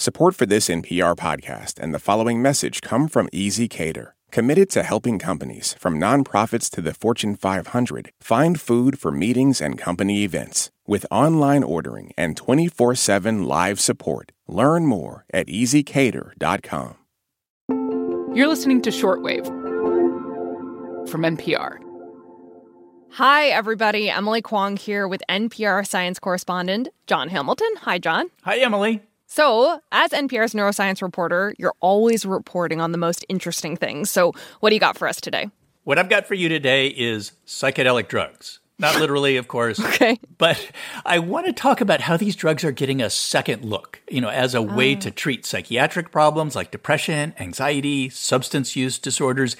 Support for this NPR podcast and the following message come from ezCater, committed to helping companies, from nonprofits to the Fortune 500, find food for meetings and company events. With online ordering and 24 7 live support, learn more at ezCater.com. You're listening to Shortwave from NPR. Hi, everybody. Emily Kwong here with NPR science correspondent Jon Hamilton. Hi, Jon. Hi, Emily. So, as NPR's neuroscience reporter, you're always reporting on the most interesting things. So, what do you got for us today? What I've got for you today is psychedelic drugs. Not literally, of course. okay. But I want to talk about how these drugs are getting a second look, you know, as a way ah. to treat psychiatric problems like depression, anxiety, substance use disorders,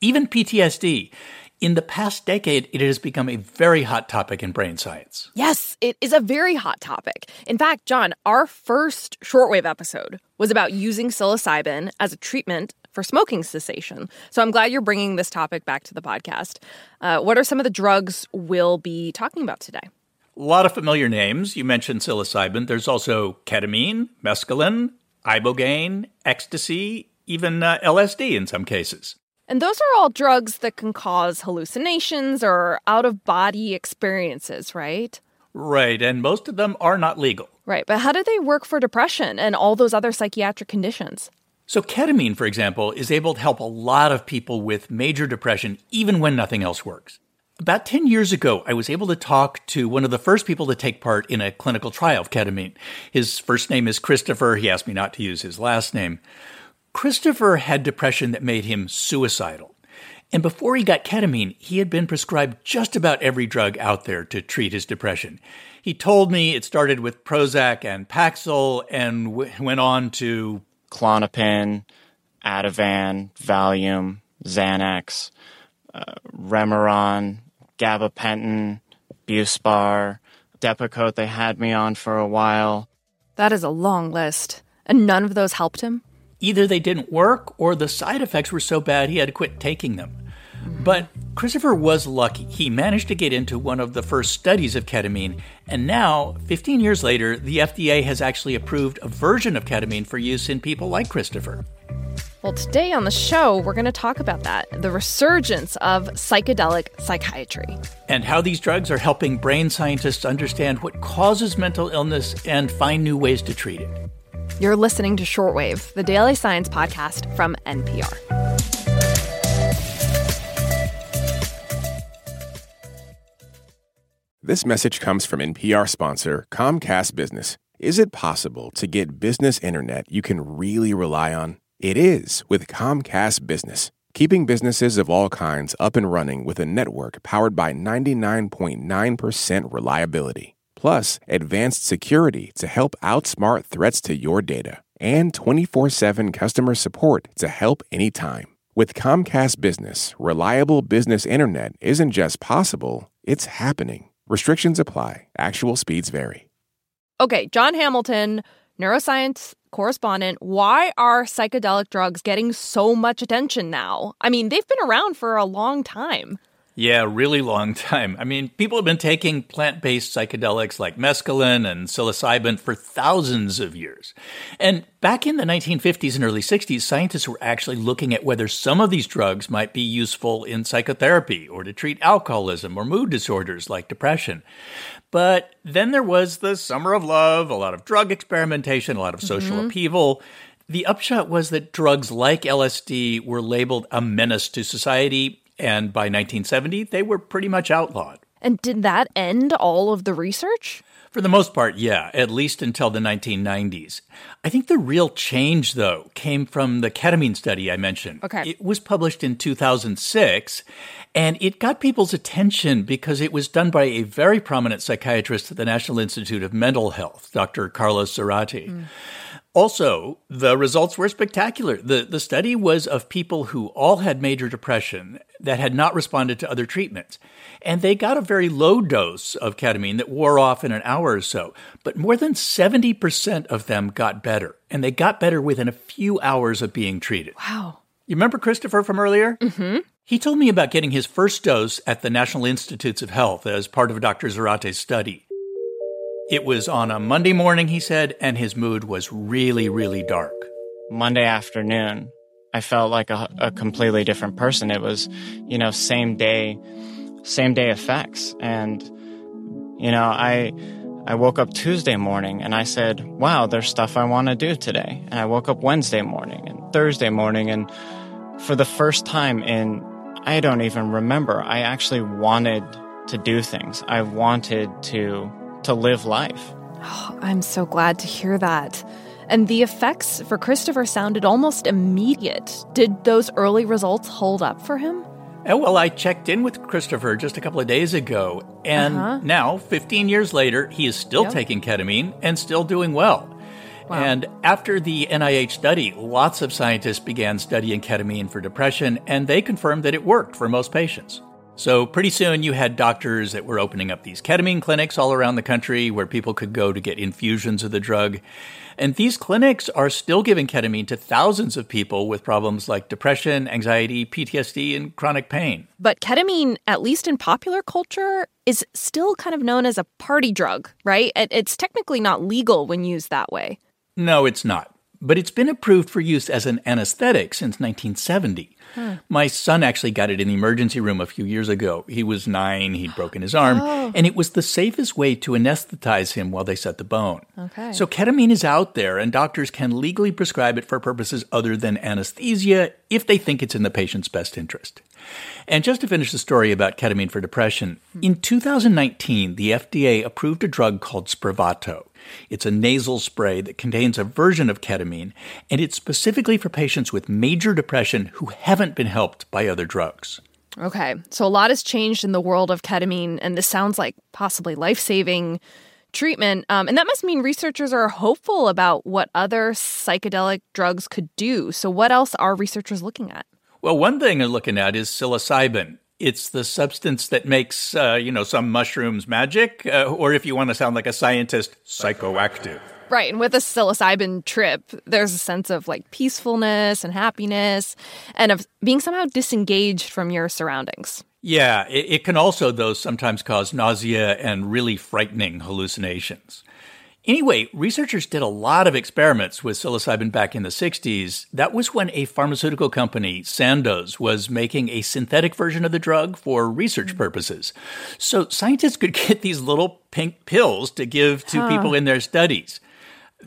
even PTSD. In the past decade, it has become a very hot topic in brain science. Yes, it is a very hot topic. In fact, Jon, our first shortwave episode was about using psilocybin as a treatment for smoking cessation. So I'm glad you're bringing this topic back to the podcast. Uh, what are some of the drugs we'll be talking about today? A lot of familiar names. You mentioned psilocybin. There's also ketamine, mescaline, ibogaine, ecstasy, even uh, LSD in some cases. And those are all drugs that can cause hallucinations or out of body experiences, right? Right, and most of them are not legal. Right, but how do they work for depression and all those other psychiatric conditions? So, ketamine, for example, is able to help a lot of people with major depression even when nothing else works. About 10 years ago, I was able to talk to one of the first people to take part in a clinical trial of ketamine. His first name is Christopher. He asked me not to use his last name. Christopher had depression that made him suicidal. And before he got ketamine, he had been prescribed just about every drug out there to treat his depression. He told me it started with Prozac and Paxil and w- went on to Klonopin, Ativan, Valium, Xanax, uh, Remeron, gabapentin, Buspar, Depakote they had me on for a while. That is a long list. And none of those helped him? Either they didn't work or the side effects were so bad he had to quit taking them. But Christopher was lucky. He managed to get into one of the first studies of ketamine, and now, 15 years later, the FDA has actually approved a version of ketamine for use in people like Christopher. Well, today on the show, we're going to talk about that the resurgence of psychedelic psychiatry. And how these drugs are helping brain scientists understand what causes mental illness and find new ways to treat it. You're listening to Shortwave, the daily science podcast from NPR. This message comes from NPR sponsor Comcast Business. Is it possible to get business internet you can really rely on? It is with Comcast Business, keeping businesses of all kinds up and running with a network powered by 99.9% reliability. Plus, advanced security to help outsmart threats to your data, and 24 7 customer support to help anytime. With Comcast Business, reliable business internet isn't just possible, it's happening. Restrictions apply, actual speeds vary. Okay, Jon Hamilton, neuroscience correspondent. Why are psychedelic drugs getting so much attention now? I mean, they've been around for a long time. Yeah, really long time. I mean, people have been taking plant based psychedelics like mescaline and psilocybin for thousands of years. And back in the 1950s and early 60s, scientists were actually looking at whether some of these drugs might be useful in psychotherapy or to treat alcoholism or mood disorders like depression. But then there was the summer of love, a lot of drug experimentation, a lot of social mm-hmm. upheaval. The upshot was that drugs like LSD were labeled a menace to society and by 1970, they were pretty much outlawed. And did that end all of the research? For the most part, yeah, at least until the 1990s. I think the real change, though, came from the ketamine study I mentioned. Okay. It was published in 2006, and it got people's attention because it was done by a very prominent psychiatrist at the National Institute of Mental Health, Dr. Carlos Zarate. Mm. Also, the results were spectacular. The, the study was of people who all had major depression that had not responded to other treatments. And they got a very low dose of ketamine that wore off in an hour or so. But more than 70% of them got better. And they got better within a few hours of being treated. Wow. You remember Christopher from earlier? Mm-hmm. He told me about getting his first dose at the National Institutes of Health as part of Dr. Zarate's study. It was on a Monday morning, he said, and his mood was really, really dark. Monday afternoon, I felt like a, a completely different person. It was, you know, same day, same day effects. And, you know, I, I woke up Tuesday morning and I said, wow, there's stuff I want to do today. And I woke up Wednesday morning and Thursday morning. And for the first time in, I don't even remember, I actually wanted to do things. I wanted to, to live life. Oh, I'm so glad to hear that. And the effects for Christopher sounded almost immediate. Did those early results hold up for him? Oh, well, I checked in with Christopher just a couple of days ago, and uh-huh. now, 15 years later, he is still yep. taking ketamine and still doing well. Wow. And after the NIH study, lots of scientists began studying ketamine for depression, and they confirmed that it worked for most patients. So, pretty soon you had doctors that were opening up these ketamine clinics all around the country where people could go to get infusions of the drug. And these clinics are still giving ketamine to thousands of people with problems like depression, anxiety, PTSD, and chronic pain. But ketamine, at least in popular culture, is still kind of known as a party drug, right? It's technically not legal when used that way. No, it's not. But it's been approved for use as an anesthetic since 1970. Huh. Hmm. My son actually got it in the emergency room a few years ago. He was nine, he'd broken his arm, oh. and it was the safest way to anesthetize him while they set the bone. Okay. So ketamine is out there, and doctors can legally prescribe it for purposes other than anesthesia if they think it's in the patient's best interest. And just to finish the story about ketamine for depression, hmm. in 2019, the FDA approved a drug called Spravato. It's a nasal spray that contains a version of ketamine, and it's specifically for patients with major depression who haven't been helped by other drugs. Okay, so a lot has changed in the world of ketamine, and this sounds like possibly life saving treatment. Um, and that must mean researchers are hopeful about what other psychedelic drugs could do. So, what else are researchers looking at? Well, one thing they're looking at is psilocybin. It's the substance that makes, uh, you know, some mushrooms magic, uh, or if you want to sound like a scientist, psychoactive. Right. And with a psilocybin trip, there's a sense of like peacefulness and happiness and of being somehow disengaged from your surroundings. Yeah. It, it can also, though, sometimes cause nausea and really frightening hallucinations. Anyway, researchers did a lot of experiments with psilocybin back in the 60s. That was when a pharmaceutical company, Sandoz, was making a synthetic version of the drug for research mm-hmm. purposes. So scientists could get these little pink pills to give to huh. people in their studies.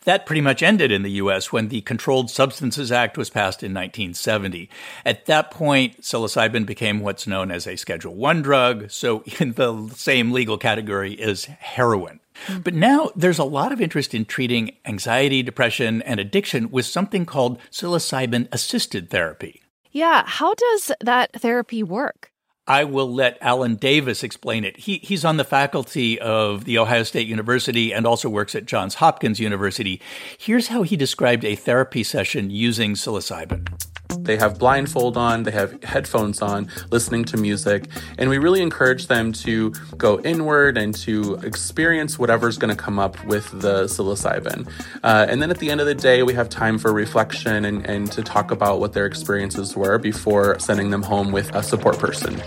That pretty much ended in the US when the Controlled Substances Act was passed in 1970. At that point, psilocybin became what's known as a Schedule 1 drug, so in the same legal category as heroin. Hmm. But now there's a lot of interest in treating anxiety, depression, and addiction with something called psilocybin assisted therapy. Yeah, how does that therapy work? I will let Alan Davis explain it. He, he's on the faculty of The Ohio State University and also works at Johns Hopkins University. Here's how he described a therapy session using psilocybin. They have blindfold on, they have headphones on, listening to music, and we really encourage them to go inward and to experience whatever's going to come up with the psilocybin. Uh, and then at the end of the day, we have time for reflection and, and to talk about what their experiences were before sending them home with a support person.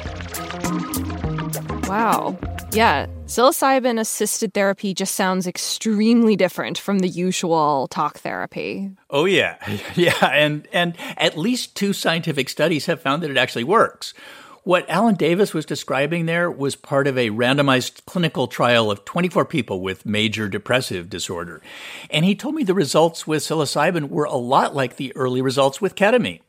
Wow. Yeah, psilocybin assisted therapy just sounds extremely different from the usual talk therapy. Oh yeah. Yeah, and and at least two scientific studies have found that it actually works. What Alan Davis was describing there was part of a randomized clinical trial of 24 people with major depressive disorder. And he told me the results with psilocybin were a lot like the early results with ketamine.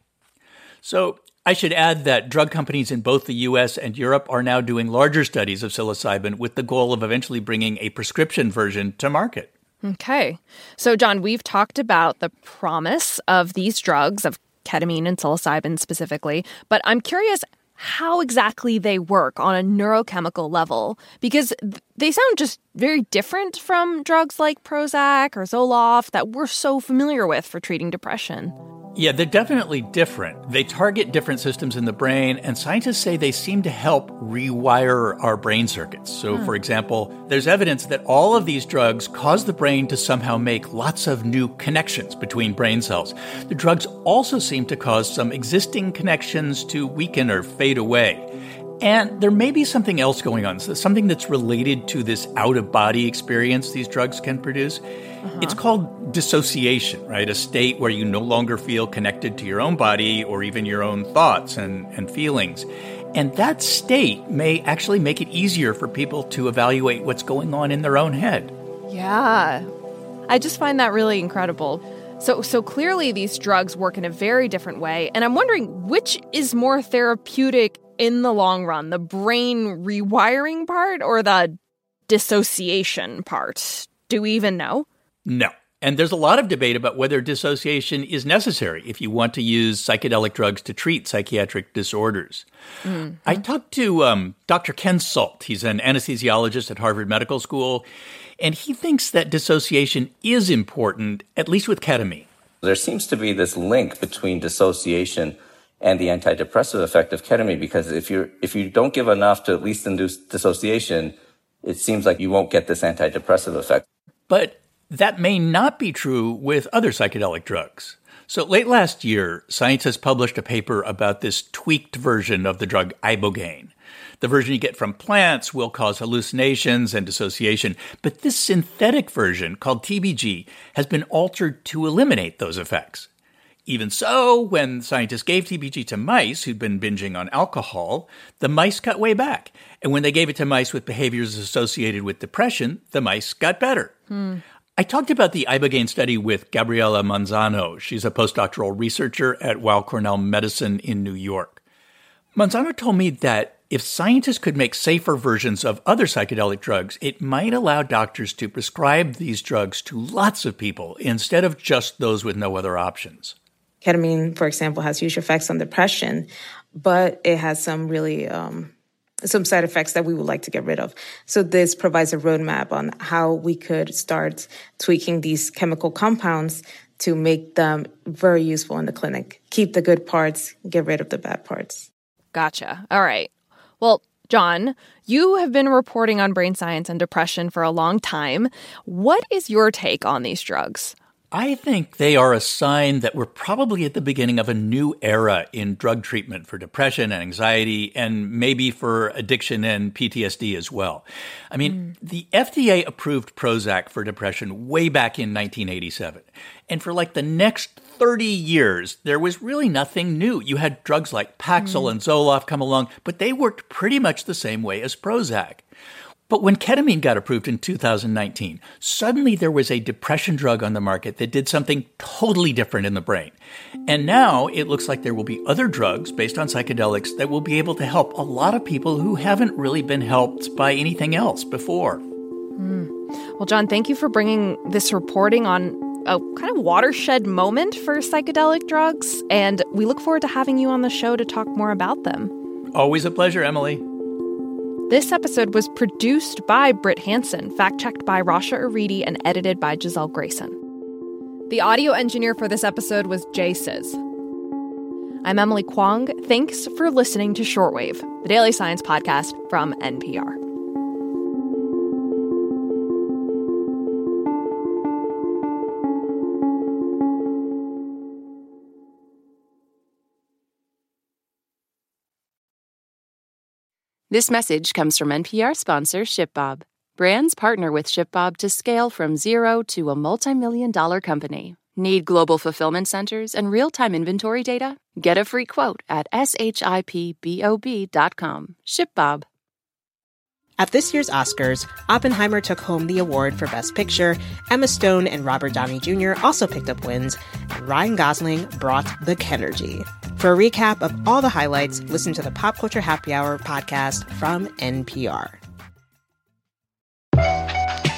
So I should add that drug companies in both the US and Europe are now doing larger studies of psilocybin with the goal of eventually bringing a prescription version to market. Okay. So, Jon, we've talked about the promise of these drugs, of ketamine and psilocybin specifically, but I'm curious how exactly they work on a neurochemical level because they sound just very different from drugs like Prozac or Zoloft that we're so familiar with for treating depression. Yeah, they're definitely different. They target different systems in the brain, and scientists say they seem to help rewire our brain circuits. So, hmm. for example, there's evidence that all of these drugs cause the brain to somehow make lots of new connections between brain cells. The drugs also seem to cause some existing connections to weaken or fade away. And there may be something else going on, something that's related to this out of body experience these drugs can produce. Uh-huh. It's called dissociation, right? A state where you no longer feel connected to your own body or even your own thoughts and, and feelings. And that state may actually make it easier for people to evaluate what's going on in their own head. Yeah. I just find that really incredible. So so clearly these drugs work in a very different way and I'm wondering which is more therapeutic in the long run, the brain rewiring part or the dissociation part? Do we even know? No. And there's a lot of debate about whether dissociation is necessary if you want to use psychedelic drugs to treat psychiatric disorders. Mm-hmm. I talked to um, Dr. Ken Solt. He's an anesthesiologist at Harvard Medical School, and he thinks that dissociation is important, at least with ketamine. There seems to be this link between dissociation and the antidepressive effect of ketamine because if you if you don't give enough to at least induce dissociation, it seems like you won't get this antidepressive effect. But that may not be true with other psychedelic drugs. So late last year, scientists published a paper about this tweaked version of the drug ibogaine. The version you get from plants will cause hallucinations and dissociation, but this synthetic version, called TBG, has been altered to eliminate those effects. Even so, when scientists gave TBG to mice who'd been binging on alcohol, the mice cut way back. And when they gave it to mice with behaviors associated with depression, the mice got better. Hmm. I talked about the Ibogaine study with Gabriela Manzano. She's a postdoctoral researcher at Weill Cornell Medicine in New York. Manzano told me that if scientists could make safer versions of other psychedelic drugs, it might allow doctors to prescribe these drugs to lots of people instead of just those with no other options. Ketamine, for example, has huge effects on depression, but it has some really um, some side effects that we would like to get rid of. So this provides a roadmap on how we could start tweaking these chemical compounds to make them very useful in the clinic. Keep the good parts, get rid of the bad parts. Gotcha. All right. Well, Jon, you have been reporting on brain science and depression for a long time. What is your take on these drugs? I think they are a sign that we're probably at the beginning of a new era in drug treatment for depression and anxiety, and maybe for addiction and PTSD as well. I mean, mm. the FDA approved Prozac for depression way back in 1987. And for like the next 30 years, there was really nothing new. You had drugs like Paxil mm. and Zoloft come along, but they worked pretty much the same way as Prozac. But when ketamine got approved in 2019, suddenly there was a depression drug on the market that did something totally different in the brain. And now it looks like there will be other drugs based on psychedelics that will be able to help a lot of people who haven't really been helped by anything else before. Mm. Well, Jon, thank you for bringing this reporting on a kind of watershed moment for psychedelic drugs. And we look forward to having you on the show to talk more about them. Always a pleasure, Emily. This episode was produced by Brit Hanson, fact checked by Rasha Aridi, and edited by Gisele Grayson. The audio engineer for this episode was Jay Czys. I'm Emily Kwong. Thanks for listening to Shortwave, the daily science podcast from NPR. This message comes from NPR sponsor ShipBob. Brands partner with ShipBob to scale from zero to a multi-million dollar company. Need global fulfillment centers and real-time inventory data? Get a free quote at shipbob.com. ShipBob. At this year's Oscars, Oppenheimer took home the award for Best Picture. Emma Stone and Robert Downey Jr. also picked up wins, and Ryan Gosling brought the Kenergy. For a recap of all the highlights, listen to the Pop Culture Happy Hour podcast from NPR.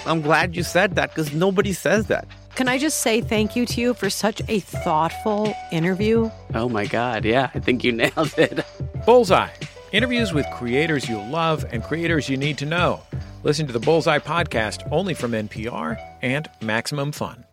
I'm glad you said that because nobody says that. Can I just say thank you to you for such a thoughtful interview? Oh my God, yeah, I think you nailed it. Bullseye interviews with creators you love and creators you need to know. Listen to the Bullseye podcast only from NPR and Maximum Fun.